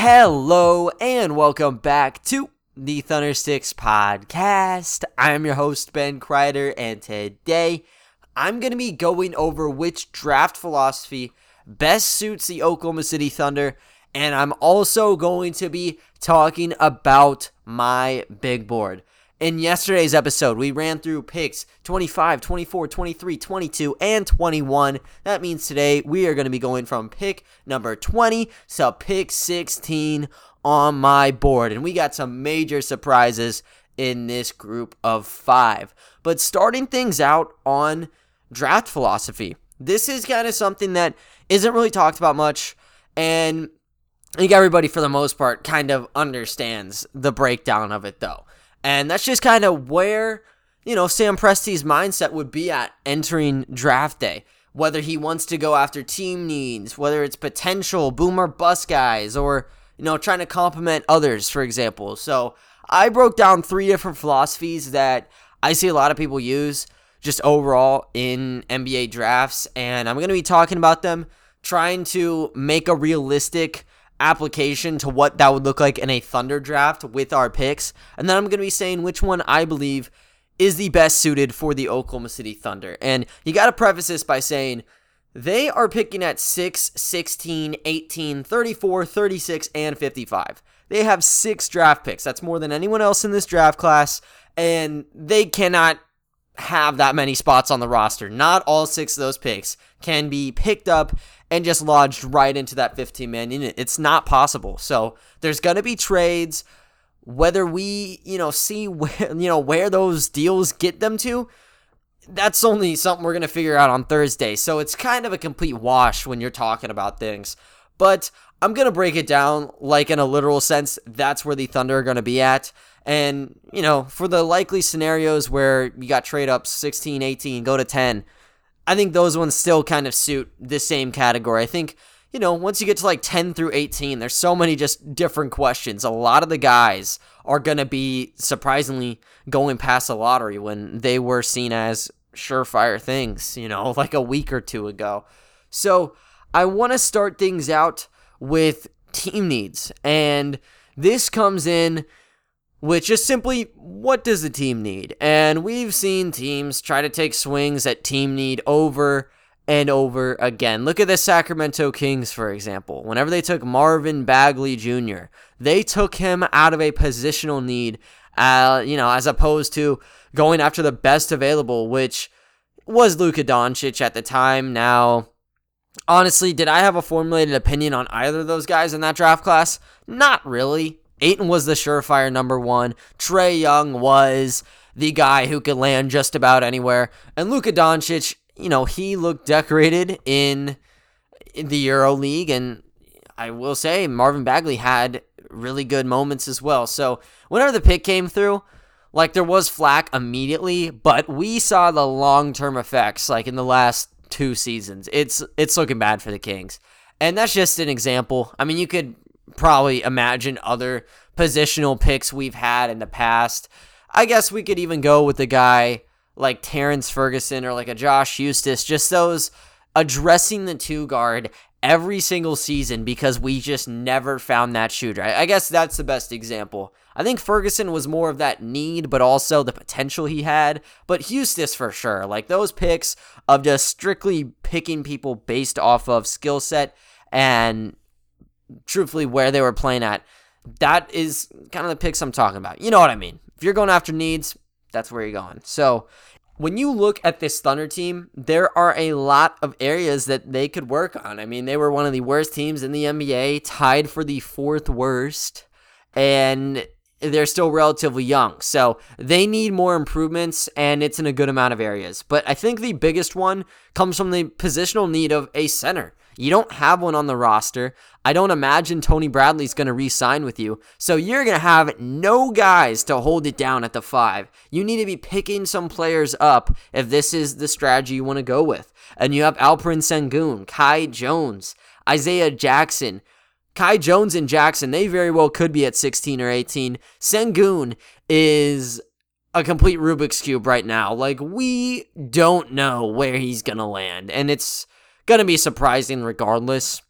Hello and welcome back to the Thundersticks podcast. I'm your host, Ben Kreider, and today I'm going to be going over which draft philosophy best suits the Oklahoma City Thunder, and I'm also going to be talking about my big board. In yesterday's episode, we ran through picks 25, 24, 23, 22, and 21. That means today we are going to be going from pick number 20 to pick 16 on my board. And we got some major surprises in this group of five. But starting things out on draft philosophy, this is kind of something that isn't really talked about much. And I think everybody, for the most part, kind of understands the breakdown of it, though. And that's just kind of where, you know, Sam Presti's mindset would be at entering draft day. Whether he wants to go after team needs, whether it's potential boomer bus guys, or, you know, trying to complement others, for example. So I broke down three different philosophies that I see a lot of people use just overall in NBA drafts. And I'm going to be talking about them, trying to make a realistic application to what that would look like in a Thunder draft with our picks. And then I'm going to be saying which one I believe is the best suited for the Oklahoma City Thunder. And you got to preface this by saying they are picking at 6, 16, 18, 34, 36, and 55. They have six draft picks. That's more than anyone else in this draft class. And they cannot have that many spots on the roster. Not all six of those picks can be picked up and just lodged right into that 15 man unit. It's not possible. So there's going to be trades. Whether we, you know, see where, you know, where those deals get them to, that's only something we're going to figure out on Thursday. So it's kind of a complete wash when you're talking about things. But I'm going to break it down like in a literal sense. That's where the Thunder are going to be at. And, you know, for the likely scenarios where you got trade ups 16, 18, go to 10, I think those ones still kind of suit the same category. I think, you know, once you get to like 10 through 18, there's so many just different questions. A lot of the guys are going to be surprisingly going past the lottery when they were seen as surefire things, you know, like a week or two ago. So I want to start things out with team needs. And this comes in which is simply what does the team need? And we've seen teams try to take swings at team need over and over again. Look at the Sacramento Kings, for example. Whenever they took Marvin Bagley Jr., they took him out of a positional need, uh, you know, as opposed to going after the best available, which was Luka Doncic at the time. Now, honestly, did I have a formulated opinion on either of those guys in that draft class? Not really. Ayton was the surefire number one. Trae Young was the guy who could land just about anywhere. And Luka Doncic, you know, he looked decorated in, in the Euro League. And I will say, Marvin Bagley had really good moments as well. So whenever the pick came through, like there was flack immediately, but we saw the long term effects like in the last two seasons. It's it's looking bad for the Kings. And that's just an example. I mean, you could probably imagine other positional picks we've had in the past. I guess we could even go with a guy like Terrance Ferguson or like a Josh Huestis, just those addressing the two guard every single season because we just never found that shooter. I guess that's the best example. I think Ferguson was more of that need, but also the potential he had. But Huestis for sure. Like those picks of just strictly picking people based off of skill set and truthfully where they were playing at. That is kind of the picks I'm talking about. You know what I mean? If you're going after needs, that's where you're going. So when you look at this Thunder team, there are a lot of areas that they could work on. I mean, they were one of the worst teams in the NBA, tied for the fourth worst, and they're still relatively young. So they need more improvements, and it's in a good amount of areas. But I think the biggest one comes from the positional need of a center. You don't have one on the roster. I don't imagine Tony Bradley's going to re sign with you. So you're going to have no guys to hold it down at the five. You need to be picking some players up if this is the strategy you want to go with. And you have Alperen Sengun, Kai Jones, Isaiah Jackson. Kai Jones and Jackson, they very well could be at 16 or 18. Sengun is a complete Rubik's Cube right now. Like, we don't know where he's going to land. And it's going to be surprising regardless.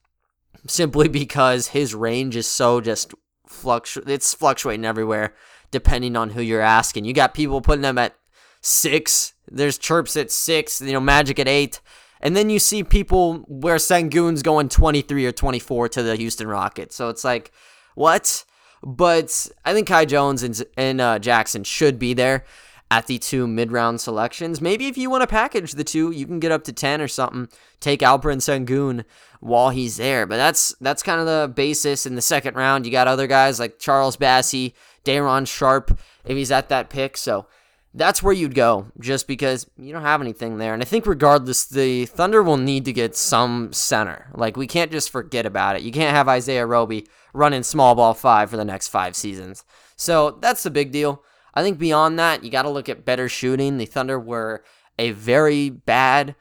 simply because his range is so just fluctu it's fluctuating everywhere depending on who you're asking. You got people putting them at six. There's chirps at six. You know, Magic at eight. And then you see people where Sengun's going 23 or 24 to the Houston Rockets. So it's like, what? But I think Kai Jones and, and uh, Jackson should be there at the two mid round selections. Maybe if you want to package the two, you can get up to 10 or something. Take Alperen Sengun while he's there. But that's that's kind of the basis in the second round. You got other guys like Charles Bassey, Day'Ron Sharpe, if he's at that pick. So that's where you'd go just because you don't have anything there. And I think regardless, the Thunder will need to get some center. Like we can't just forget about it. You can't have Isaiah Roby running small ball five for the next five seasons. So that's the big deal. I think beyond that, you got to look at better shooting. The Thunder were a very bad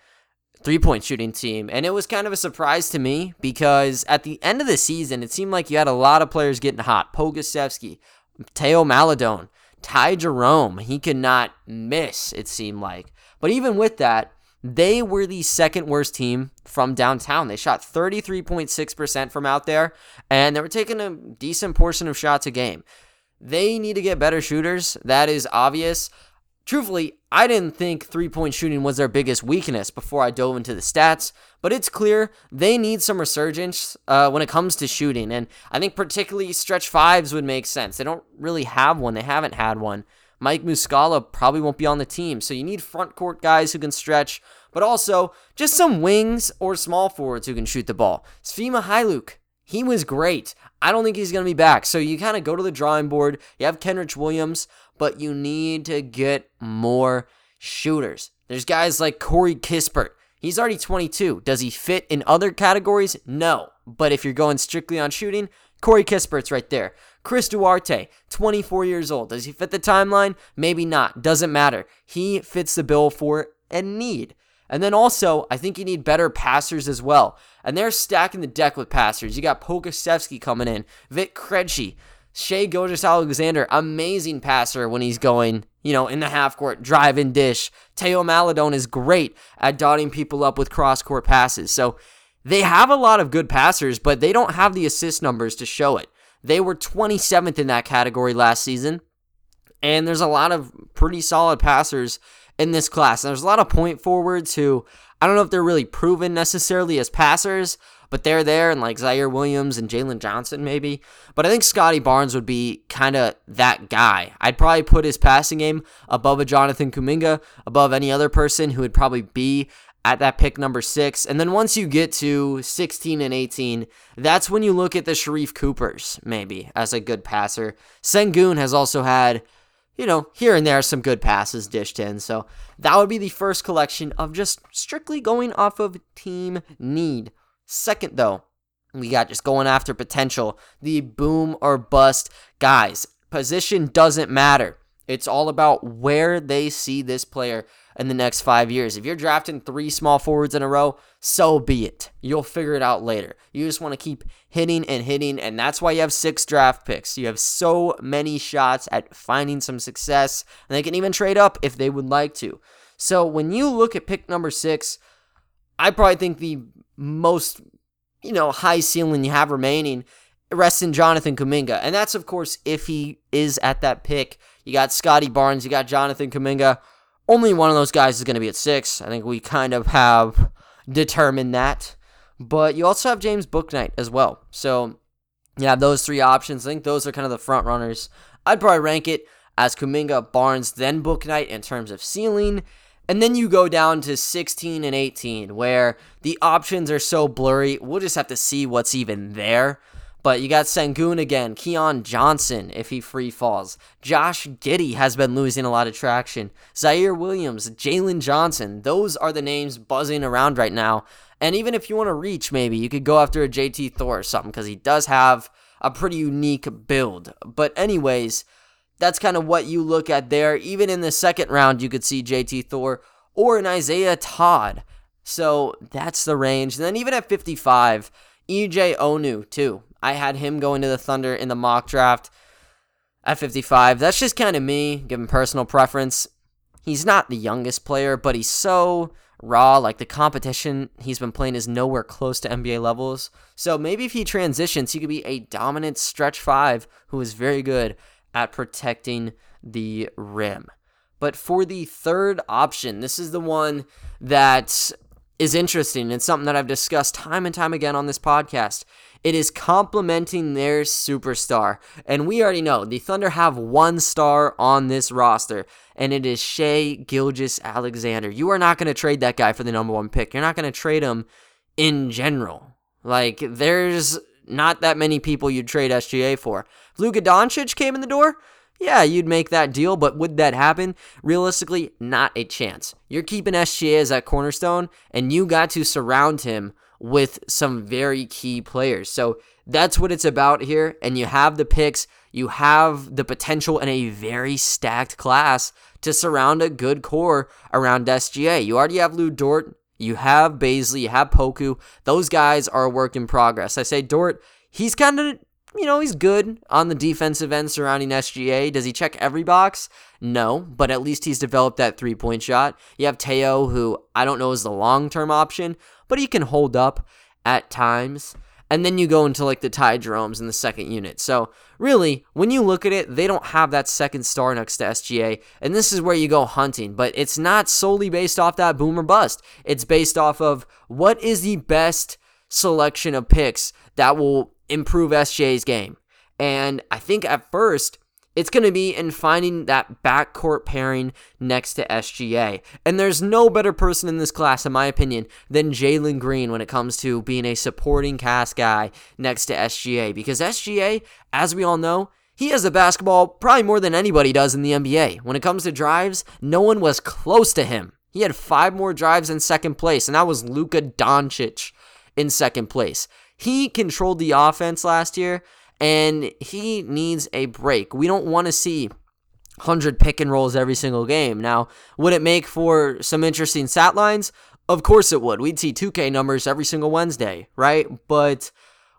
three point shooting team. And it was kind of a surprise to me because at the end of the season, it seemed like you had a lot of players getting hot. Pokusevski, Teo Maledon, Ty Jerome. He could not miss, it seemed like. But even with that, they were the second worst team from downtown. They shot 33.6% from out there, and they were taking a decent portion of shots a game. They need to get better shooters. That is obvious. Truthfully, I didn't think three point shooting was their biggest weakness before I dove into the stats, but it's clear they need some resurgence uh, when it comes to shooting. And I think particularly stretch fives would make sense. They don't really have one, they haven't had one. Mike Muscala probably won't be on the team, so you need front court guys who can stretch, but also just some wings or small forwards who can shoot the ball. Svi Mykhailiuk, he was great. I don't think he's going to be back. So you kind of go to the drawing board. You have Kenrich Williams, but you need to get more shooters. There's guys like Corey Kispert. He's already 22. Does he fit in other categories? No. But if you're going strictly on shooting, Corey Kispert's right there. Chris Duarte, 24 years old. Does he fit the timeline? Maybe not. Doesn't matter. He fits the bill for a need. And then also, I think you need better passers as well. And they're stacking the deck with passers. You got Pokusevski coming in, Vit Krejci, Shai Gilgeous-Alexander, amazing passer when he's going, you know, in the half court, drive and dish. Teo Maledon is great at dotting people up with cross court passes. So they have a lot of good passers, but they don't have the assist numbers to show it. They were 27th in that category last season. And there's a lot of pretty solid passers in this class. And there's a lot of point forwards who I don't know if they're really proven necessarily as passers, but they're there, and like Ziaire Williams and Jalen Johnson, maybe. But I think Scottie Barnes would be kind of that guy. I'd probably put his passing game above a Jonathan Kuminga, above any other person who would probably be at that pick number six. And then once you get to 16 and 18, that's when you look at the Sharife Coopers, maybe, as a good passer. Sengun has also had you know, here and there some good passes dished in. So that would be the first collection of just strictly going off of team need. Second, though, we got just going after potential, the boom or bust guys. Position doesn't matter. It's all about where they see this player in the next five years. If you're drafting three small forwards in a row, so be it. You'll figure it out later. You just want to keep hitting and hitting, and that's why you have six draft picks. You have so many shots at finding some success, and they can even trade up if they would like to. So when you look at pick number six, I probably think the most, you know, high ceiling you have remaining rests in Jonathan Kuminga. And that's, of course, if he is at that pick. You got Scottie Barnes, you got Jonathan Kuminga. Only one of those guys is going to be at six. I think we kind of have determined that. But you also have James Bouknight as well. So you have those three options. I think those are kind of the front runners. I'd probably rank it as Kuminga, Barnes, then Bouknight in terms of ceiling. And then you go down to 16 and 18, where the options are so blurry. We'll just have to see what's even there. But you got Sengun again, Keon Johnson if he free falls. Josh Giddey has been losing a lot of traction. Ziaire Williams, Jalen Johnson, those are the names buzzing around right now. And even if you want to reach, maybe you could go after a JT Thor or something because he does have a pretty unique build. But, anyways, that's kind of what you look at there. Even in the second round, you could see JT Thor or an Isaiah Todd. So that's the range. And then even at 55, EJ Onu, too. I had him going to the Thunder in the mock draft at 55. That's just kind of me, given personal preference. He's not the youngest player, but he's so raw. Like the competition he's been playing is nowhere close to NBA levels. So maybe if he transitions, he could be a dominant stretch five who is very good at protecting the rim. But for the third option, this is the one that is interesting and something that I've discussed time and time again on this podcast. It is complementing their superstar. And we already know the Thunder have one star on this roster, and it is Shai Gilgeous-Alexander. You are not going to trade that guy for the number one pick. You're not going to trade him in general. Like, there's not that many people you'd trade SGA for. If Luka Doncic came in the door, yeah, you'd make that deal, but would that happen? Realistically, not a chance. You're keeping SGA as that cornerstone, and you got to surround him with some very key players. So that's what it's about here. And you have the picks, you have the potential in a very stacked class to surround a good core around SGA. You already have Lu Dort, you have Bazley, you have Poku. Those guys are a work in progress. I say Dort, he's kind of you know, he's good on the defensive end surrounding SGA. Does he check every box? No, but at least he's developed that three point shot. You have Teo, who I don't know is the long term option, but he can hold up at times. And then you go into like the Ty Jeromes in the second unit. So, really, when you look at it, they don't have that second star next to SGA. And this is where you go hunting. But it's not solely based off that boom or bust, it's based off of what is the best selection of picks that will improve SGA's game. And I think at first, it's going to be in finding that backcourt pairing next to SGA. And there's no better person in this class, in my opinion, than Jalen Green when it comes to being a supporting cast guy next to SGA. Because SGA, as we all know, he has the basketball probably more than anybody does in the NBA. When it comes to drives, no one was close to him. He had five more drives in second place, and that was Luka Doncic in second place. He controlled the offense last year, and he needs a break. We don't want to see 100 pick and rolls every single game. Now, would it make for some interesting stat lines? Of course it would. We'd see 2K numbers every single Wednesday, right? But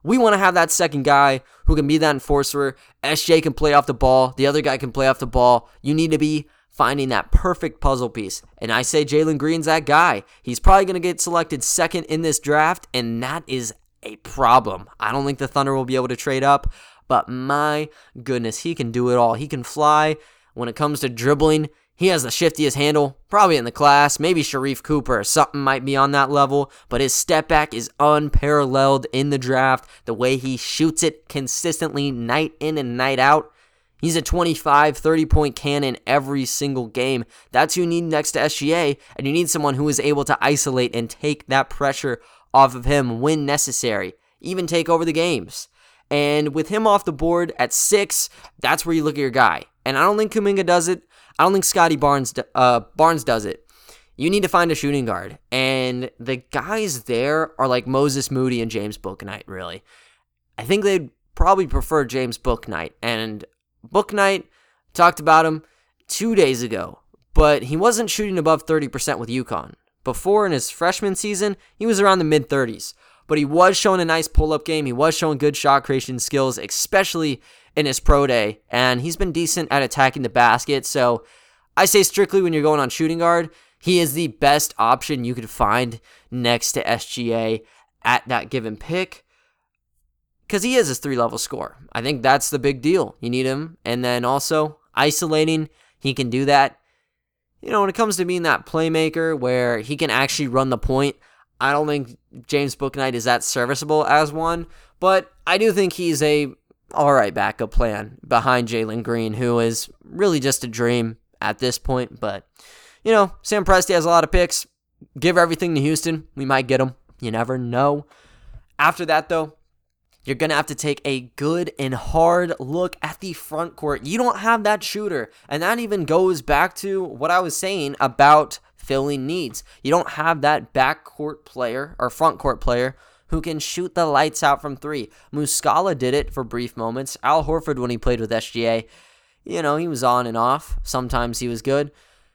we want to have that second guy who can be that enforcer. SJ can play off the ball, the other guy can play off the ball. You need to be finding that perfect puzzle piece. And I say Jalen Green's that guy. He's probably going to get selected second in this draft, and that is a problem. I don't think the Thunder will be able to trade up, but my goodness, he can do it all. He can fly. When it comes to dribbling, he has the shiftiest handle, probably in the class. Maybe Sharife Cooper or something might be on that level, but his step back is unparalleled in the draft. The way he shoots it consistently, night in and night out. He's a 25, 30 point cannon every single game. That's who you need next to SGA, and you need someone who is able to isolate and take that pressure off of him when necessary, even take over the games. And with him off the board at six, that's where you look at your guy. And I don't think Kuminga does it. I don't think Scottie Barnes uh, Barnes does it. You need to find a shooting guard, and the guys there are like Moses Moody and James Bouknight. Really, I think they'd probably prefer James Bouknight. And Bouknight talked about him two days ago, but he wasn't shooting above 30% with UConn. Before in his freshman season, he was around the mid 30s, but he was showing a nice pull up game. He was showing good shot creation skills, especially in his pro day, and he's been decent at attacking the basket. So I say strictly when you're going on shooting guard, he is the best option you could find next to SGA at that given pick because he is his three level score. I think that's the big deal. You need him. And then also isolating, he can do that you know, when it comes to being that playmaker where he can actually run the point, I don't think James Bouknight is that serviceable as one, but I do think he's a all right backup plan behind Jalen Green, who is really just a dream at this point. But you know, Sam Presti has a lot of picks. Give everything to Houston, we might get him. You never know. After that, though, you're going to have to take a good and hard look at the front court. You don't have that shooter. And that even goes back to what I was saying about filling needs. You don't have that backcourt player or front court player who can shoot the lights out from three. Muscala did it for brief moments. Al Horford, when he played with SGA, you know, he was on and off. Sometimes he was good.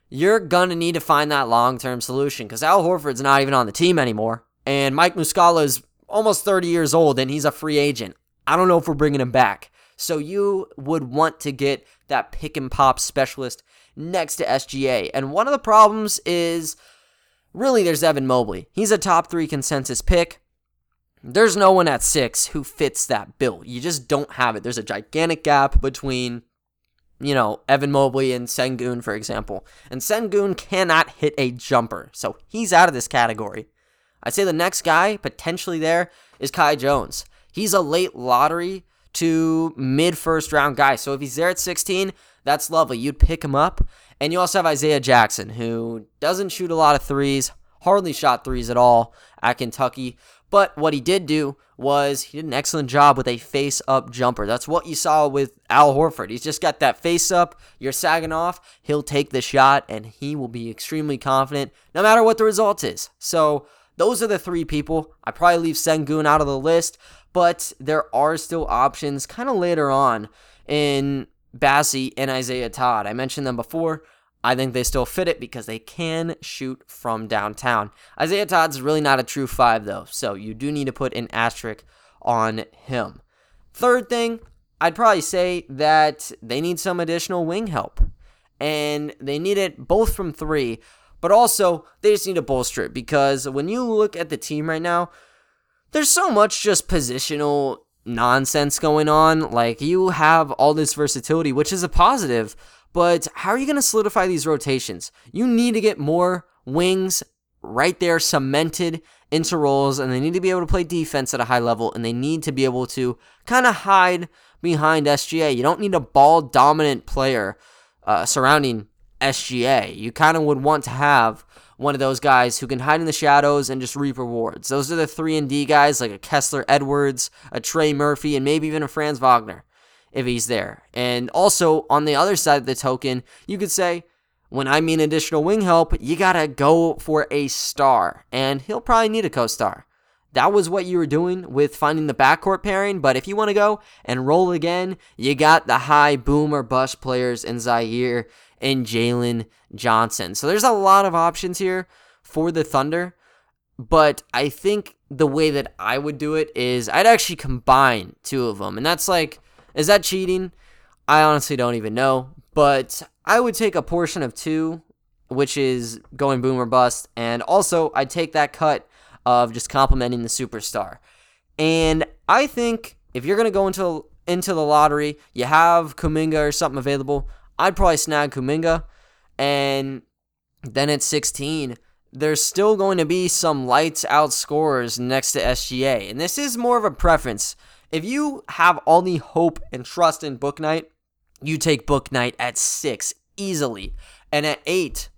You're going to need to find that long term solution because Al Horford's not even on the team anymore. And Mike Muscala is almost 30 years old and he's a free agent. I don't know if we're bringing him back. So you would want to get that pick and pop specialist next to SGA. And one of the problems is really there's Evan Mobley. He's a top three consensus pick. There's no one at six who fits that bill. You just don't have it. There's a gigantic gap between, you know, Evan Mobley and Sengun, for example. And Sengun cannot hit a jumper. So he's out of this category. I'd say the next guy potentially there is Kai Jones. He's a late lottery to mid first round guy. So if he's there at 16, that's lovely. You'd pick him up. And you also have Isaiah Jackson, who doesn't shoot a lot of threes, hardly shot threes at all at Kentucky. But what he did do was he did an excellent job with a face up jumper. That's what you saw with Al Horford. He's just got that face up. You're sagging off. He'll take the shot and he will be extremely confident no matter what the result is. So those are the three people. I probably leave Sengun out of the list, but there are still options kind of later on in Bassey and Isaiah Todd. I mentioned them before. I think they still fit it because they can shoot from downtown. Isaiah Todd's really not a true five, though, so you do need to put an asterisk on him. Third thing, I'd probably say that they need some additional wing help. And they need it both from three, but also they just need to bolster it because when you look at the team right now, there's so much just positional nonsense going on. Like you have all this versatility, which is a positive, but how are you going to solidify these rotations? You need to get more wings right there cemented into roles, and they need to be able to play defense at a high level, and they need to be able to kind of hide behind SGA. You don't need a ball dominant player uh, surrounding SGA. You kind of would want to have one of those guys who can hide in the shadows and just reap rewards. Those are the 3 and D guys like a Kessler Edwards, a Trey Murphy, and maybe even a Franz Wagner if he's there. And also on the other side of the token, you could say when I mean additional wing help, you got to go for a star, and he'll probably need a co-star. That was what you were doing with finding the backcourt pairing, but if you want to go and roll again, you got the high boom or bust players in Ziaire and Jalen Johnson. So there's a lot of options here for the Thunder. But I think the way that I would do it is I'd actually combine two of them. And that's like, is that cheating? I honestly don't even know. But I would take a portion of two, which is going boom or bust. And also, I'd take that cut of just complimenting the superstar. And I think if you're going to go into into the lottery, you have Kuminga or something available. I'd probably snag Kuminga. And then at 16, there's still going to be some lights out scorers next to SGA. And this is more of a preference. If you have all the hope and trust in Bouknight, you take Bouknight at six easily. And at eight,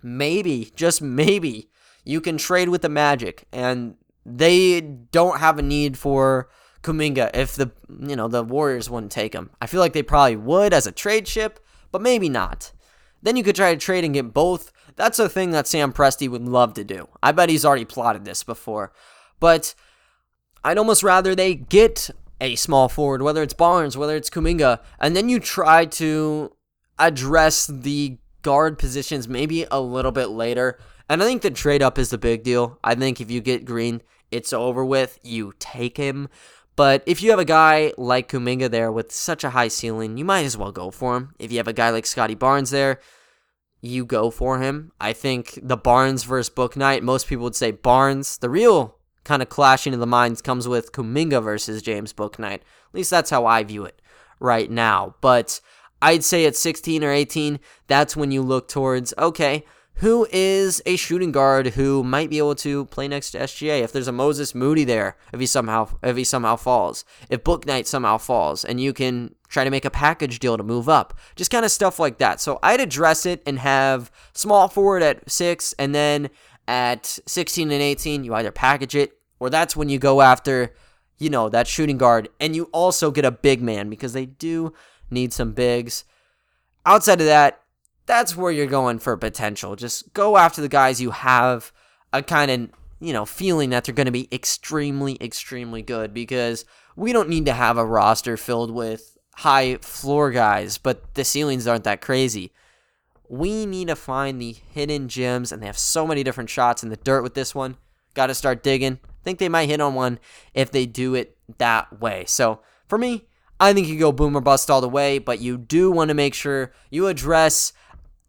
maybe, just maybe, you can trade with the Magic. And they don't have a need for Kuminga if the you know the Warriors wouldn't take him. I feel like they probably would as a trade ship, but maybe not. Then you could try to trade and get both. That's a thing that Sam Presti would love to do. I bet he's already plotted this before. But I'd almost rather they get a small forward, whether it's Barnes, whether it's Kuminga, and then you try to address the guard positions maybe a little bit later. And I think the trade up is the big deal. I think if you get Green, it's over with. You take him. But if you have a guy like Kuminga there with such a high ceiling, you might as well go for him. If you have a guy like Scottie Barnes there, you go for him. I think the Barnes versus Bouknight, most people would say Barnes. The real kind of clashing of the minds comes with Kuminga versus James Bouknight. At least that's how I view it right now. But I'd say at 16 or 18, that's when you look towards, okay, who is a shooting guard who might be able to play next to SGA. If there's a Moses Moody there, if he somehow if he somehow falls, if Bouknight somehow falls, and you can try to make a package deal to move up, just kind of stuff like that. So I'd address it and have small forward at six, and then at 16 and 18, you either package it or that's when you go after, you know, that shooting guard, and you also get a big man because they do need some bigs. Outside of that, that's where you're going for potential. Just go after the guys you have a kind of, you know, feeling that they're going to be extremely, extremely good because we don't need to have a roster filled with high floor guys, but the ceilings aren't that crazy. We need to find the hidden gems, and they have so many different shots in the dirt with this one. Got to start digging. Think they might hit on one if they do it that way. So for me, I think you go boomer bust all the way, but you do want to make sure you address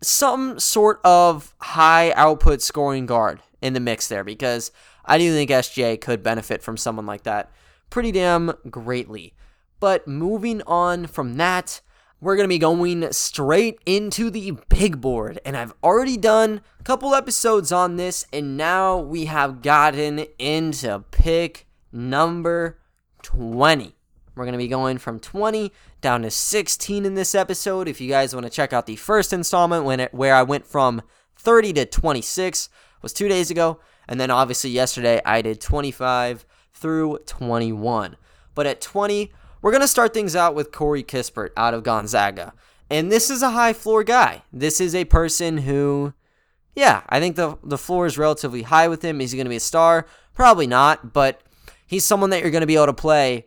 some sort of high output scoring guard in the mix there because I do think SGA could benefit from someone like that pretty damn greatly. But moving on from that, we're going to be going straight into the big board. And I've already done a couple episodes on this, and now we have gotten into pick number 20. We're going to be going from 20 down to 16 in this episode. If you guys want to check out the first installment when it, where I went from 30 to 26 was 2 days ago, and then obviously yesterday I did 25 through 21. But at 20, we're going to start things out with Corey Kispert out of Gonzaga. And this is a high floor guy. This is a person who yeah, I think the the floor is relatively high with him. Is he going to be a star? Probably not, but he's someone that you're going to be able to play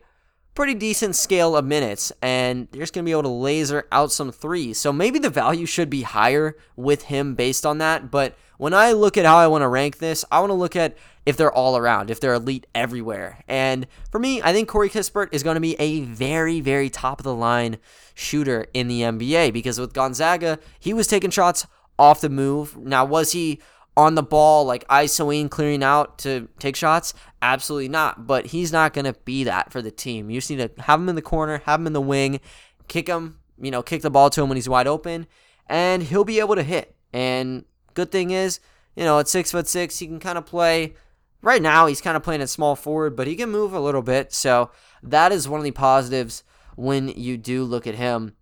pretty decent scale of minutes, and you're just going to be able to laser out some threes. So maybe the value should be higher with him based on that. But when I look at how I want to rank this, I want to look at if they're all around, if they're elite everywhere. And for me, I think Corey Kispert is going to be a very, very top of the line shooter in the NBA because with Gonzaga, he was taking shots off the move. Now, was he on the ball, like ISOing, clearing out to take shots? Absolutely not. But he's not going to be that for the team. You just need to have him in the corner, have him in the wing, kick him, you know, kick the ball to him when he's wide open, and he'll be able to hit. And good thing is, you know, at six foot six, he can kind of play. Right now, he's kind of playing at small forward, but he can move a little bit. So that is one of the positives when you do look at him.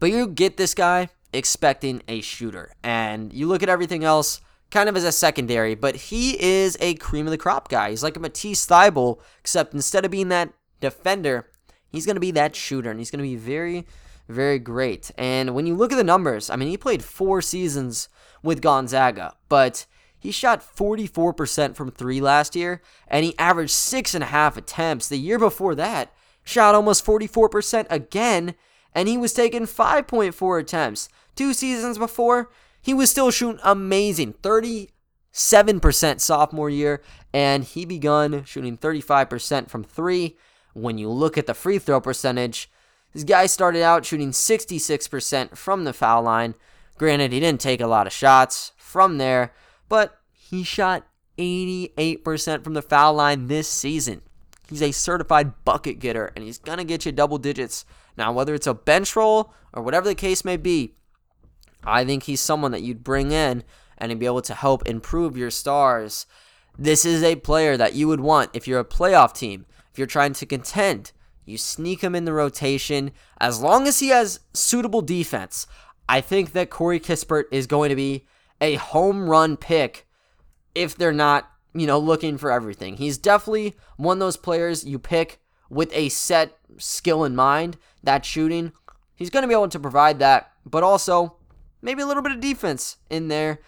But you get this guy expecting a shooter, and you look at everything else kind of as a secondary, but he is a cream of the crop guy. He's like a Matisse Thybulle, except instead of being that defender, he's going to be that shooter, and he's going to be very, very great. And when you look at the numbers, I mean, he played four seasons with Gonzaga, but he shot 44% from three last year, and he averaged six and a half attempts. The year before that, shot almost 44% again, and he was taking 5.4 attempts. Two seasons before, he was still shooting amazing 37% sophomore year, and he begun shooting 35% from three. When you look at the free throw percentage, this guy started out shooting 66% from the foul line. Granted, he didn't take a lot of shots from there, but he shot 88% from the foul line this season. He's a certified bucket getter, and he's going to get you double digits. Now, whether it's a bench roll or whatever the case may be, I think he's someone that you'd bring in and be able to help improve your stars. This is a player that you would want if you're a playoff team, if you're trying to contend. You sneak him in the rotation as long as he has suitable defense. I think that Corey Kispert is going to be a home run pick if they're not, you know, looking for everything. He's definitely one of those players you pick with a set skill in mind, that shooting. He's going to be able to provide that, but also maybe a little bit of defense in there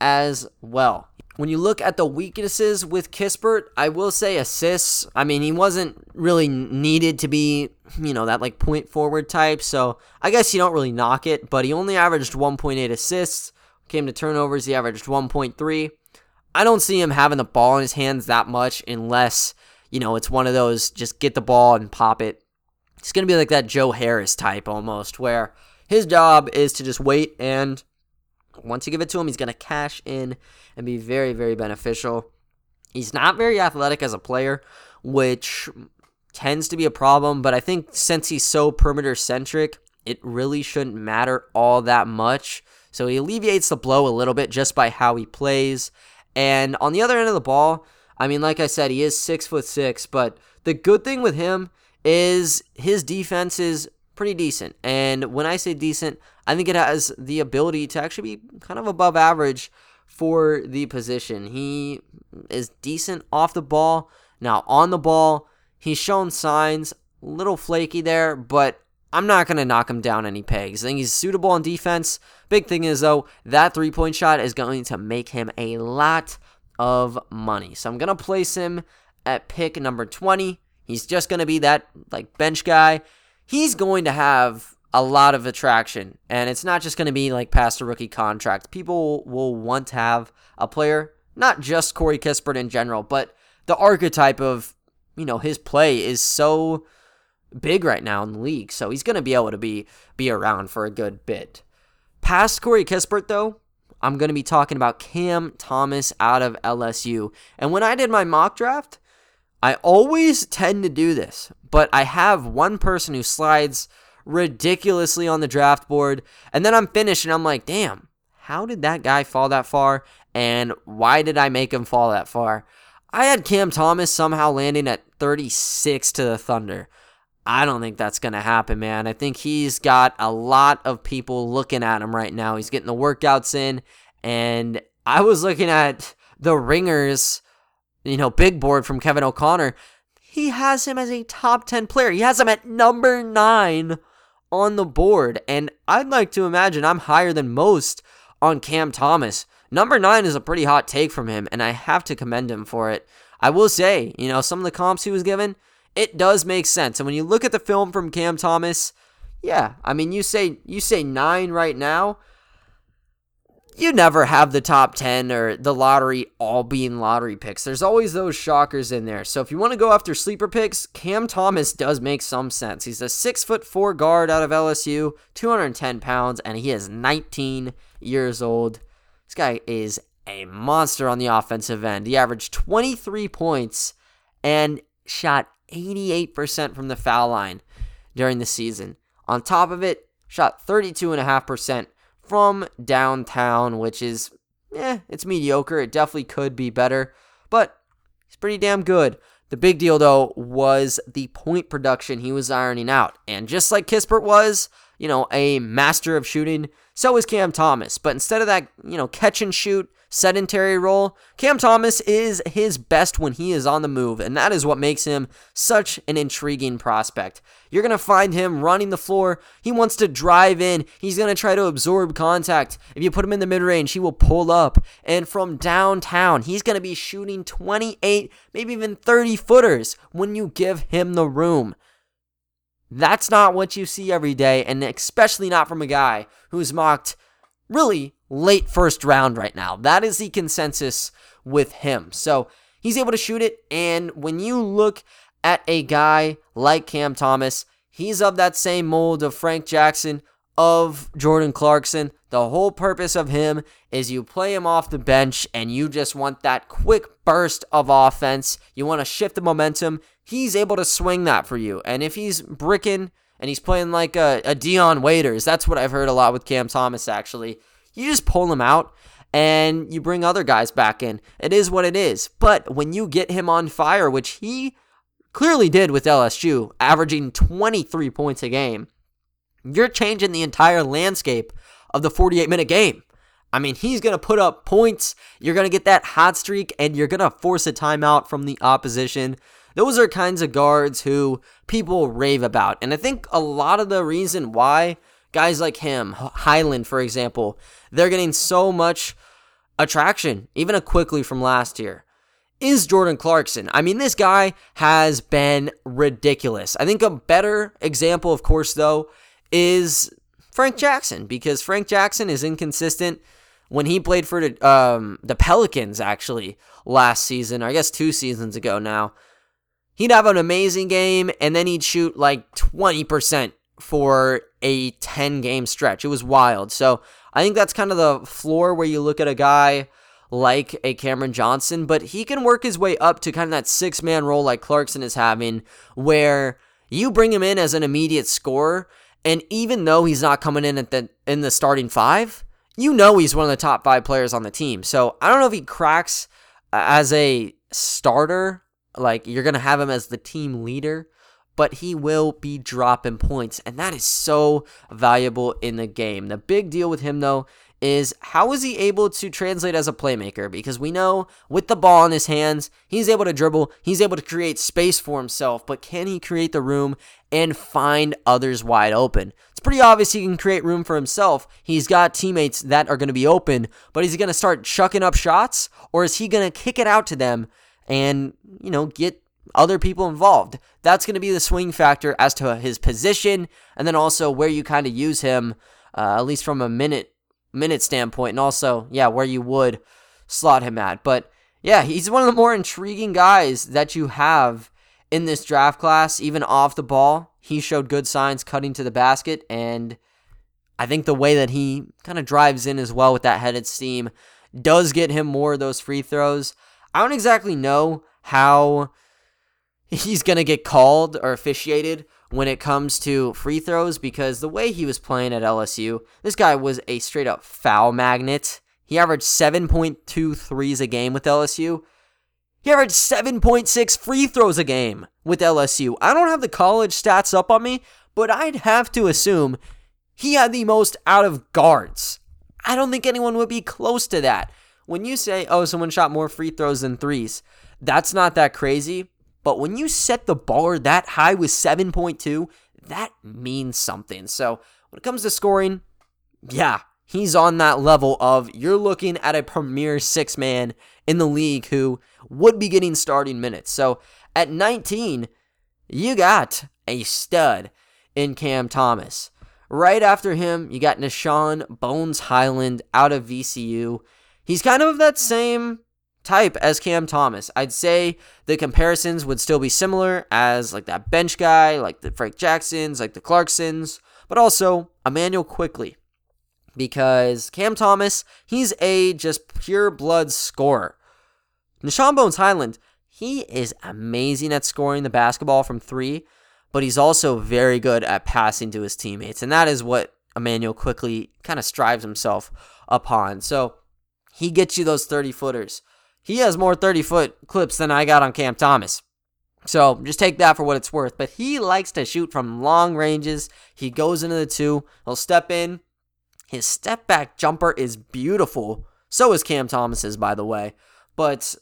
as well. When you look at the weaknesses with Kispert, I will say assists. I mean, he wasn't really needed to be, you know, that like point forward type. So I guess you don't really knock it, but he only averaged 1.8 assists. Came to turnovers, he averaged 1.3. I don't see him having the ball in his hands that much unless, you know, it's one of those just get the ball and pop it. It's going to be like that Joe Harris type almost, where his job is to just wait, and once you give it to him, he's going to cash in and be very, very beneficial. He's not very athletic as a player, which tends to be a problem, but I think since he's so perimeter centric, it really shouldn't matter all that much. So he alleviates the blow a little bit just by how he plays. And on the other end of the ball, I mean, like I said, he is six foot six, but the good thing with him is his defense is pretty decent. And when I say decent, I think it has the ability to actually be kind of above average for the position. He is decent off the ball. Now, on the ball, he's shown signs, a little flaky there, but I'm not going to knock him down any pegs. I think he's suitable on defense. Big thing is, though, that three point shot is going to make him a lot of money. So I'm going to place him at pick number 20. He's just going to be that like bench guy he's going to have a lot of attraction. And it's not just going to be like past a rookie contract. People will want to have a player, not just Corey Kispert in general, but the archetype of, you know, his play is so big right now in the league. So he's going to be able to be be around for a good bit. Past Corey Kispert, though, I'm going to be talking about Cam Thomas out of LSU. And when I did my mock draft, I always tend to do this, but I have one person who slides ridiculously on the draft board, and then I'm finished and I'm like, damn, how did that guy fall that far? And why did I make him fall that far? I had Cam Thomas somehow landing at 36 to the Thunder. I don't think that's going to happen, man. I think he's got a lot of people looking at him right now. He's getting the workouts in. And I was looking at the Ringers, you know, big board from Kevin O'Connor. He has him as a top 10 player. He has him at number nine on the board. And I'd like to imagine I'm higher than most on Cam Thomas. Number nine is a pretty hot take from him, and I have to commend him for it. I will say, you know, some of the comps he was given, it does make sense. And when you look at the film from Cam Thomas, yeah, I mean, you say you say nine right now. You never have the top 10 or the lottery all being lottery picks. There's always those shockers in there. So if you want to go after sleeper picks, Cam Thomas does make some sense. He's a six foot four guard out of LSU, 210 pounds, and he is 19 years old. This guy is a monster on the offensive end. He averaged 23 points and shot 88% from the foul line during the season. On top of it, shot 32.5% from downtown, which is, eh, it's mediocre. It definitely could be better, but he's pretty damn good. The big deal, though, was the point production he was ironing out. And just like Kispert was, you know, a master of shooting, so is Cam Thomas. But instead of that, you know, catch and shoot, sedentary role, Cam Thomas is his best when he is on the move, and that is what makes him such an intriguing prospect. You're going to find him running the floor. He wants to drive in. He's going to try to absorb contact. If you put him in the mid range, he will pull up. And from downtown, he's going to be shooting 28, maybe even 30 footers when you give him the room. That's not what you see every day, and especially not from a guy who's mocked really late first round right now. That is the consensus with him. So he's able to shoot it. And when you look at a guy like Cam Thomas, he's of that same mold of Frank Jackson, of Jordan Clarkson. The whole purpose of him is you play him off the bench and you just want that quick burst of offense. You want to shift the momentum. He's able to swing that for you. And if he's bricking and he's playing like a, a Dion Waiters, that's what I've heard a lot with Cam Thomas actually. You just pull him out and you bring other guys back in. It is what it is. But when you get him on fire, which he clearly did with LSU, averaging 23 points a game, you're changing the entire landscape of the 48 minute game. I mean, he's going to put up points. You're going to get that hot streak, and you're going to force a timeout from the opposition. Those are kinds of guards who people rave about. And I think a lot of the reason why guys like him, Hyland, for example, they're getting so much attraction, even a Quickley from last year, is Jordan Clarkson. I mean, this guy has been ridiculous. I think a better example, of course, though, is Frank Jackson because Frank Jackson is inconsistent. When he played for the, um, the Pelicans, actually, last season, I guess two seasons ago now, he'd have an amazing game and then he'd shoot like 20% for a 10 game stretch. It was wild. So I think that's kind of the floor where you look at a guy like a Cameron Johnson, but he can work his way up to kind of that six man role like Clarkson is having, where you bring him in as an immediate scorer, and even though he's not coming in at the in the starting five, you know he's one of the top five players on the team. So I don't know if he cracks as a starter, like you're gonna have him as the team leader but he will be dropping points, and that is so valuable in the game. The big deal with him, though, is how is he able to translate as a playmaker? Because we know with the ball in his hands, he's able to dribble, he's able to create space for himself, but can he create the room and find others wide open? It's pretty obvious he can create room for himself. He's got teammates that are going to be open, but is he going to start chucking up shots or is he going to kick it out to them and, you know, get other people involved. That's going to be the swing factor as to his position, and then also where you kind of use him, uh, at least from a minute minute standpoint, and also yeah, where you would slot him at. But yeah, he's one of the more intriguing guys that you have in this draft class, even off the ball. He showed good signs cutting to the basket, and I think the way that he kind of drives in as well with that headed steam does get him more of those free throws. I don't exactly know how he's going to get called or officiated when it comes to free throws because the way he was playing at LSU, this guy was a straight up foul magnet. He averaged 7.2 threes a game with LSU. He averaged 7.6 free throws a game with LSU. I don't have the college stats up on me, but I'd have to assume he had the most out of guards. I don't think anyone would be close to that. When you say, oh, someone shot more free throws than threes, that's not that crazy. But when you set the bar that high with 7.2, that means something. So when it comes to scoring, yeah, he's on that level of you're looking at a premier six man in the league who would be getting starting minutes. So at 19, you got a stud in Cam Thomas. Right after him, you got Nah'Shon Bones Hyland out of VCU. He's kind of that same type as Cam Thomas. I'd say the comparisons would still be similar as like that bench guy, like the Frank Jacksons, like the Clarksons, but also Immanuel Quickley. Because Cam Thomas, he's a just pure blood scorer. Nah'Shon Bones Hyland, he is amazing at scoring the basketball from three, but he's also very good at passing to his teammates. And that is what Immanuel Quickley kind of strives himself upon. So he gets you those 30 footers. He has more 30 foot clips than I got on Cam Thomas. So just take that for what it's worth. But he likes to shoot from long ranges. He goes into the two. He'll step in. His step back jumper is beautiful. So is Cam Thomas's, by the way. But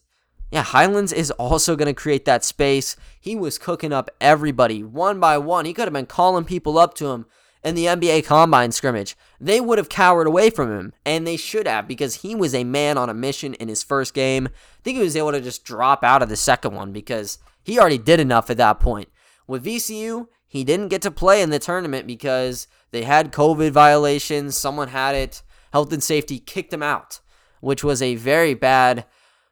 yeah, Highlands is also going to create that space. He was cooking up everybody one by one. He could have been calling people up to him in the NBA Combine scrimmage. They would have cowered away from him, and they should have because he was a man on a mission in his first game. I think he was able to just drop out of the second one because he already did enough at that point. With VCU, he didn't get to play in the tournament because they had COVID violations. Someone had it. Health and safety kicked him out, which was a very bad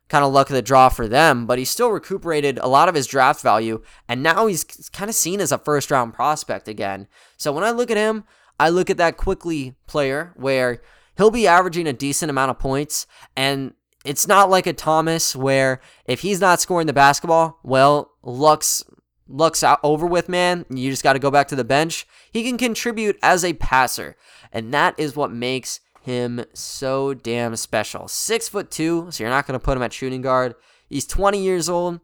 kind of luck of the draw for them, but he still recuperated a lot of his draft value, and now he's kind of seen as a first round prospect again. So when I look at him, I look at that Quickley player where he'll be averaging a decent amount of points, and it's not like a Thomas where if he's not scoring the basketball, well, luck's luck's out over with, man. You just got to go back to the bench. He can contribute as a passer, and that is what makes him so damn special. Six foot two, so you're not going to put him at shooting guard. He's 20 years old.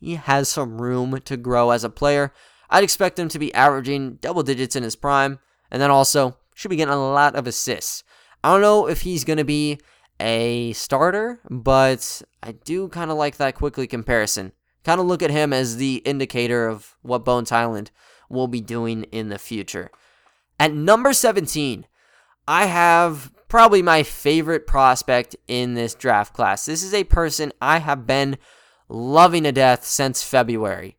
He has some room to grow as a player. I'd expect him to be averaging double digits in his prime, and then also should be getting a lot of assists. I don't know if he's going to be a starter, but I do kind of like that Quickley comparison. Kind of look at him as the indicator of what Bones Hyland will be doing in the future. At number 17, I have probably my favorite prospect in this draft class. This is a person I have been loving to death since February,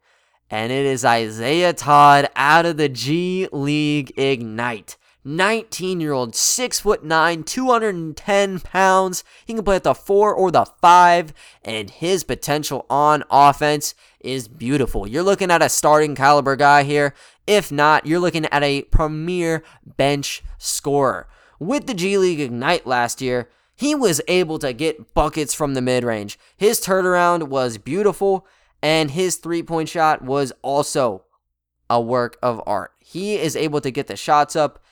and it is Isaiah Todd out of the G League Ignite. 19 year old, 6 foot 9, 210 pounds. He can play at the 4 or the 5, and his potential on offense is beautiful. You're looking at a starting caliber guy here. If not, you're looking at a premier bench scorer with the G League Ignite last year, he was able to get buckets from the mid range. His turnaround was beautiful, and his three point shot was also a work of art. He is able to get the shots up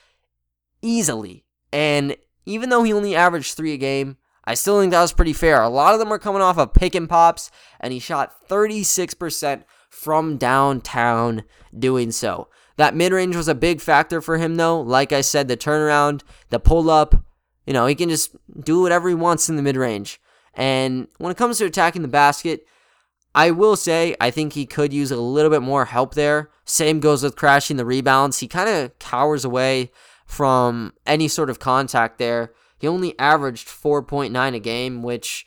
easily. And even though he only averaged three a game, I still think that was pretty fair. A lot of them were coming off of pick and pops, and he shot 36% from downtown doing so. That mid range was a big factor for him, though. Like I said, the turnaround, the pull up, you know, he can just do whatever he wants in the mid range. And when it comes to attacking the basket, I will say I think he could use a little bit more help there. Same goes with crashing the rebounds. He kind of cowers away from any sort of contact there. He only averaged 4.9 a game, which,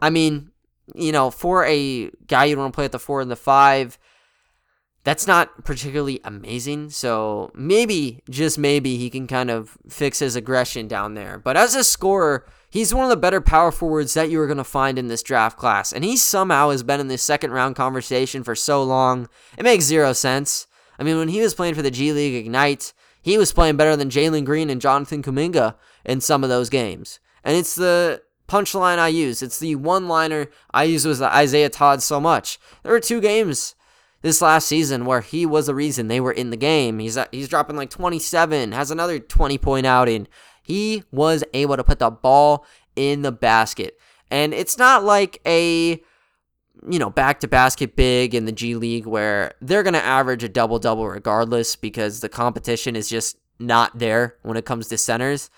I mean, you know, for a guy you don't want to play at the four and the five, that's not particularly amazing. So maybe, just maybe, he can kind of fix his aggression down there. But as a scorer, he's one of the better power forwards that you are going to find in this draft class. And he somehow has been in this second round conversation for so long. It makes zero sense. I mean, when he was playing for the G League Ignite, he was playing better than Jalen Green and Jonathan Kuminga in some of those games. And it's the punchline I use. It's the one liner I use with Isaiah Todd so much. There were two games this last season where he was the reason they were in the game. He's uh, he's dropping like 27, has another 20 point outing. He was able to put the ball in the basket. And it's not like a you know, back to basket big in the G League where they're going to average a double double regardless because the competition is just not there when it comes to centers.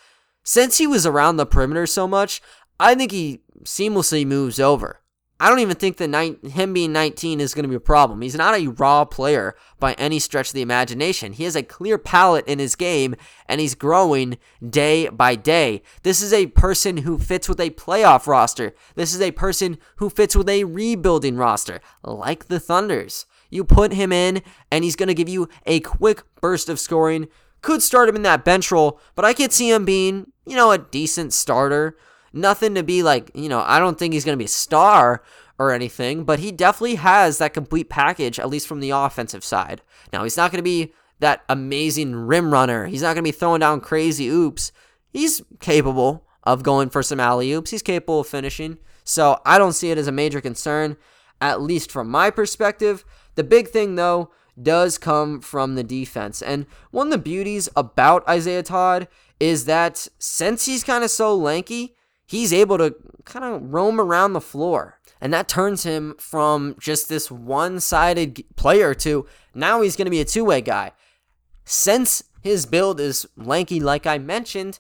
Since he was around the perimeter so much, I think he seamlessly moves over. I don't even think that him being 19 is going to be a problem. He's not a raw player by any stretch of the imagination. He has a clear palette in his game, and he's growing day by day. This is a person who fits with a playoff roster. This is a person who fits with a rebuilding roster, like the Thunders. You put him in, and he's going to give you a quick burst of scoring. Could start him in that bench role, but I could see him being, you know, a decent starter Nothing to be like, you know, I don't think he's going to be a star or anything, but he definitely has that complete package, at least from the offensive side. Now, he's not going to be that amazing rim runner. He's not going to be throwing down crazy oops. He's capable of going for some alley oops. He's capable of finishing. So I don't see it as a major concern, at least from my perspective. The big thing, though, does come from the defense. And one of the beauties about Isaiah Todd is that since he's kind of so lanky, he's able to kind of roam around the floor. And that turns him from just this one sided player to now he's going to be a two way guy. Since his build is lanky, like I mentioned,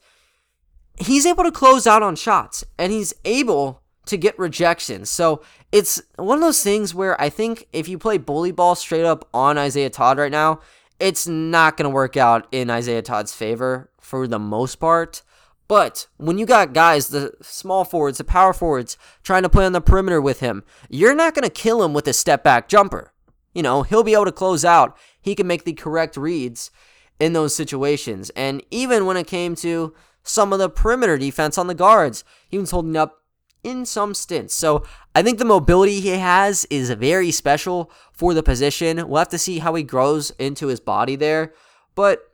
he's able to close out on shots and he's able to get rejections. So it's one of those things where I think if you play bully ball straight up on Isaiah Todd right now, it's not going to work out in Isaiah Todd's favor for the most part. But when you got guys, the small forwards, the power forwards, trying to play on the perimeter with him, you're not going to kill him with a step back jumper. You know, he'll be able to close out. He can make the correct reads in those situations. And even when it came to some of the perimeter defense on the guards, he was holding up in some stints. So I think the mobility he has is very special for the position. We'll have to see how he grows into his body there. But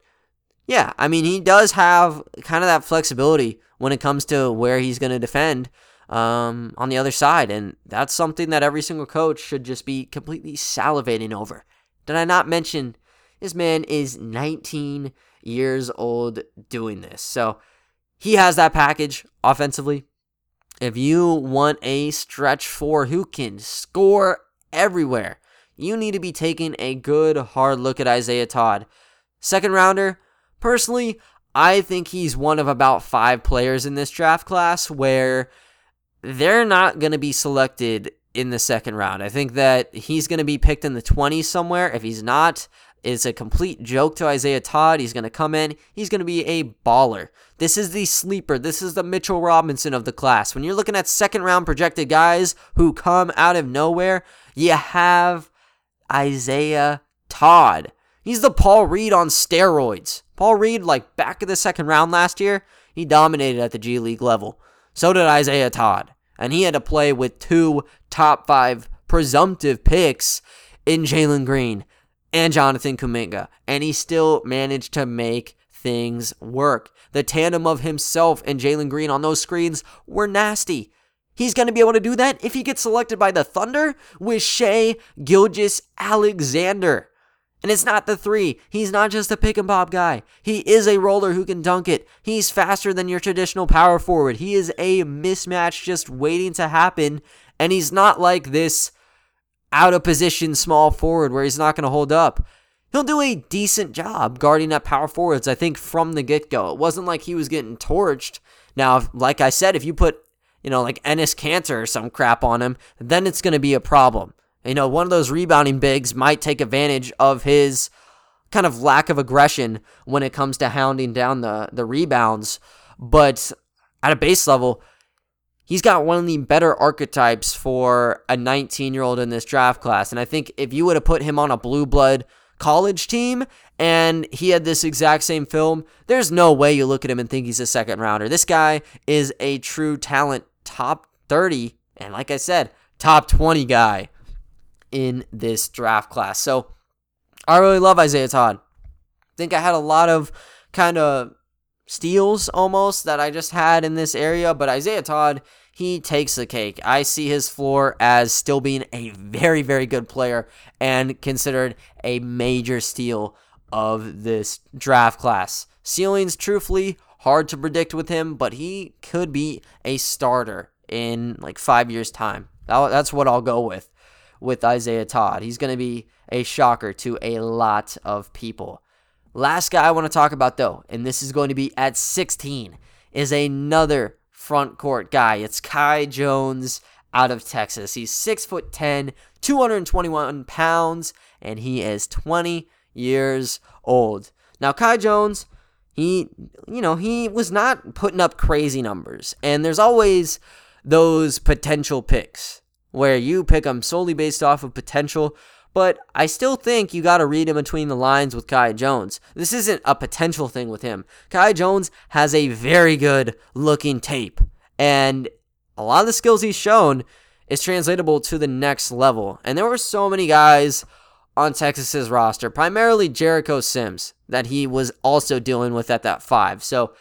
yeah, I mean, he does have kind of that flexibility when it comes to where he's going to defend um, on the other side. And that's something that every single coach should just be completely salivating over. Did I not mention this man is 19 years old doing this? So he has that package offensively. If you want a stretch four who can score everywhere, you need to be taking a good hard look at Isaiah Todd. Second rounder, Personally, I think he's one of about five players in this draft class where they're not going to be selected in the second round. I think that he's going to be picked in the 20s somewhere. If he's not, it's a complete joke to Isaiah Todd. He's going to come in, he's going to be a baller. This is the sleeper. This is the Mitchell Robinson of the class. When you're looking at second round projected guys who come out of nowhere, you have Isaiah Todd. He's the Paul Reed on steroids. Paul Reed, like back of the second round last year, he dominated at the G League level. So did Isaiah Todd. And he had to play with two top five presumptive picks in Jalen Green and Jonathan Kuminga. And he still managed to make things work. The tandem of himself and Jalen Green on those screens were nasty. He's going to be able to do that if he gets selected by the Thunder with Shai Gilgis Alexander. And it's not the three. He's not just a pick and pop guy. He is a roller who can dunk it. He's faster than your traditional power forward. He is a mismatch just waiting to happen. And he's not like this out of position small forward where he's not going to hold up. He'll do a decent job guarding at power forwards, I think, from the get go. It wasn't like he was getting torched. Now, like I said, if you put, you know, like Enes Kanter or some crap on him, then it's going to be a problem. You know, one of those rebounding bigs might take advantage of his kind of lack of aggression when it comes to hounding down the, the rebounds. But at a base level, he's got one of the better archetypes for a 19 year old in this draft class. And I think if you would have put him on a blue blood college team and he had this exact same film, there's no way you look at him and think he's a second rounder. This guy is a true talent, top 30, and like I said, top 20 guy in this draft class. So I really love Isaiah Todd. I think I had a lot of kind of steals almost that I just had in this area, but Isaiah Todd, he takes the cake. I see his floor as still being a very, very good player and considered a major steal of this draft class. Ceilings, truthfully, hard to predict with him, but he could be a starter in like five years' time. That's what I'll go with with Isaiah Todd. He's going to be a shocker to a lot of people. Last guy I want to talk about, though, and this is going to be at 16, is another front court guy. It's Kai Jones out of Texas. He's 6 foot 10, 221 pounds, and he is 20 years old. Now, Kai Jones, he, you know, he was not putting up crazy numbers, and there's always those potential picks where you pick them solely based off of potential but I still think you got to read in between the lines with Kai Jones. This isn't a potential thing with him. Kai Jones has a very good looking tape, and a lot of the skills he's shown is translatable to the next level. And there were so many guys on Texas's roster, primarily Jericho Sims, that he was also dealing with at that five. So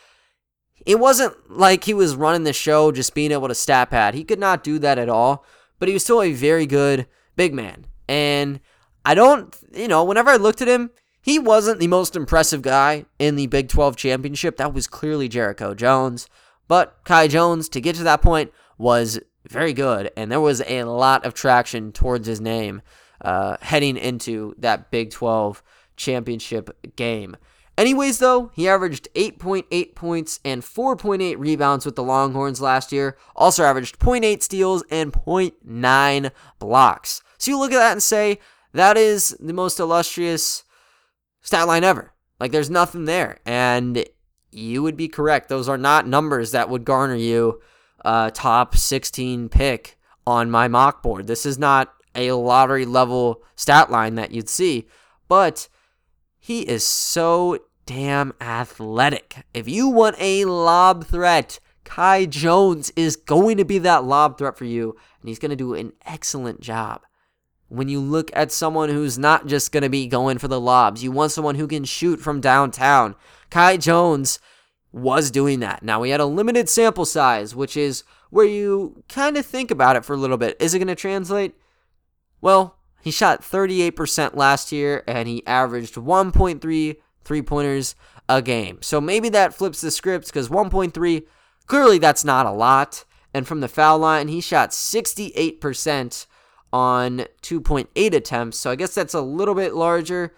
it wasn't like he was running the show just being able to stat pad. He could not do that at all, but he was still a very good big man. And I don't, you know, whenever I looked at him, he wasn't the most impressive guy in the Big 12 championship. That was clearly Jericho Jones. But Kai Jones, to get to that point, was very good. And there was a lot of traction towards his name uh, heading into that Big 12 championship game. Anyways, though, he averaged 8.8 points and 4.8 rebounds with the Longhorns last year. Also averaged 0.8 steals and 0.9 blocks. So you look at that and say, that is the most illustrious stat line ever. Like, there's nothing there. And you would be correct. Those are not numbers that would garner you a top 16 pick on my mock board. This is not a lottery level stat line that you'd see, but he is so damn athletic. If you want a lob threat, Kai Jones is going to be that lob threat for you, and he's going to do an excellent job when you look at someone who's not just going to be going for the lobs. You want someone who can shoot from downtown. Kai Jones was doing that. Now, we had a limited sample size, which is where you kind of think about it for a little bit. Is it going to translate? Well, he shot 38% last year and he averaged 1.3 three pointers a game. So maybe that flips the script because 1.3, clearly that's not a lot. And from the foul line, he shot 68% on 2.8 attempts. So I guess that's a little bit larger.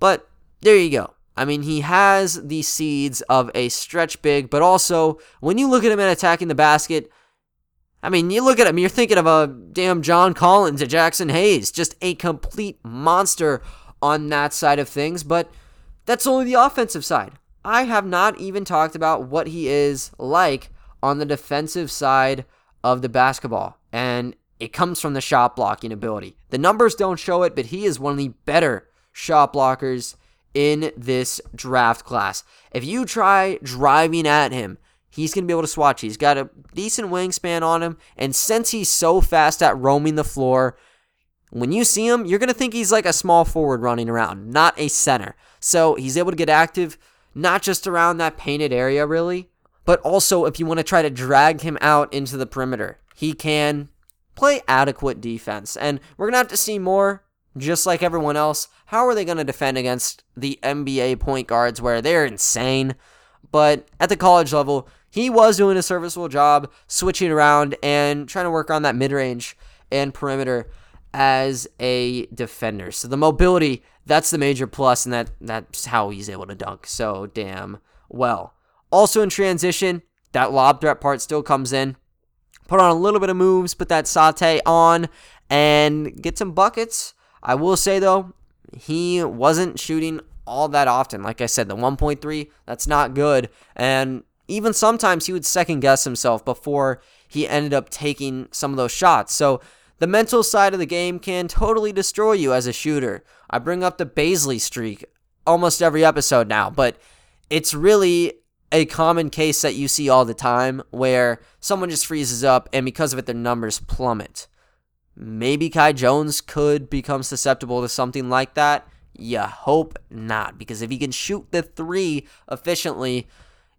But there you go. I mean, he has the seeds of a stretch big, but also when you look at him at attacking the basket, I mean, you look at him, you're thinking of a damn John Collins, a Jaxson Hayes, just a complete monster on that side of things. But that's only the offensive side. I have not even talked about what he is like on the defensive side of the basketball. And it comes from the shot blocking ability. The numbers don't show it, but he is one of the better shot blockers in this draft class. If you try driving at him, he's going to be able to swatch. He's got a decent wingspan on him, and since he's so fast at roaming the floor, when you see him, you're going to think he's like a small forward running around, not a center. So he's able to get active, not just around that painted area, really, but also if you want to try to drag him out into the perimeter. He can play adequate defense. And we're going to have to see more, just like everyone else. How are they going to defend against the NBA point guards where they're insane? But at the college level, he was doing a serviceable job switching around and trying to work on that mid range and perimeter as a defender. So the mobility, that's the major plus, and that that's how he's able to dunk so damn well. Also in transition, that lob threat part still comes in put on a little bit of moves, put that saute on, and get some buckets. I will say though, he wasn't shooting all that often. Like I said, the 1.3, that's not good. And even sometimes he would second guess himself before he ended up taking some of those shots. So the mental side of the game can totally destroy you as a shooter. I bring up the Bazley streak almost every episode now, but it's really a common case that you see all the time where someone just freezes up and because of it their numbers plummet. Maybe Kai Jones could become susceptible to something like that You hope not, because if he can shoot the three efficiently,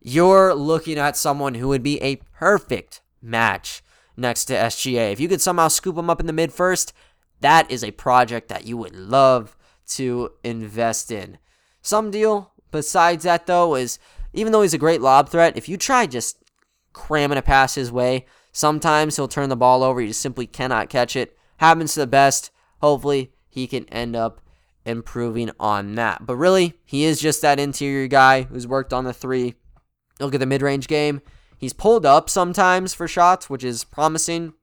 you're looking at someone who would be a perfect match next to SGA. If you could somehow scoop him up in the mid first, that is a project that you would love to invest in. Some deal besides that, though, is even though he's a great lob threat, if you try just cramming a pass his way, sometimes he'll turn the ball over. You just simply cannot catch it. Happens to the best. Hopefully, he can end up improving on that. But really, he is just that interior guy who's worked on the three. Look at the mid range game. He's pulled up sometimes for shots, which is promising.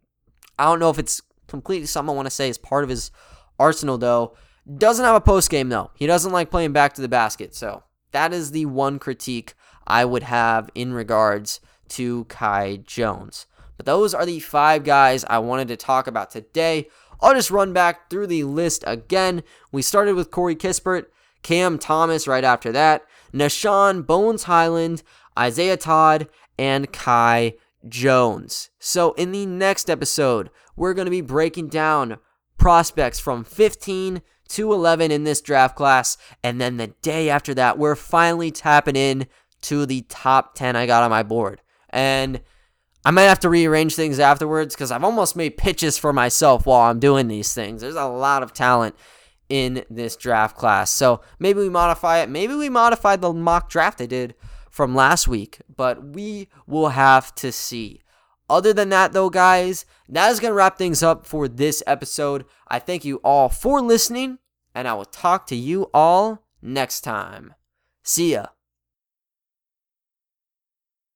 I don't know if it's completely something I want to say is part of his arsenal, though. Doesn't have a post game, though. He doesn't like playing back to the basket. So that is the one critique I would have in regards to Kai Jones. But those are the five guys I wanted to talk about today. I'll just run back through the list again. We started with Corey Kispert, Cam Thomas right after that, Nah'Shon Bones Hyland, Isaiah Todd, and Kai Jones. So in the next episode, we're going to be breaking down prospects from 15 to 11 in this draft class. And then the day after that, we're finally tapping in to the top 10 I got on my board. And I might have to rearrange things afterwards because I've almost made pitches for myself while I'm doing these things. There's a lot of talent in this draft class. So maybe we modify it. Maybe we modify the mock draft I did from last week, but we will have to see. Other than that, though, guys, that is going to wrap things up for this episode. I thank you all for listening, and I will talk to you all next time. See ya.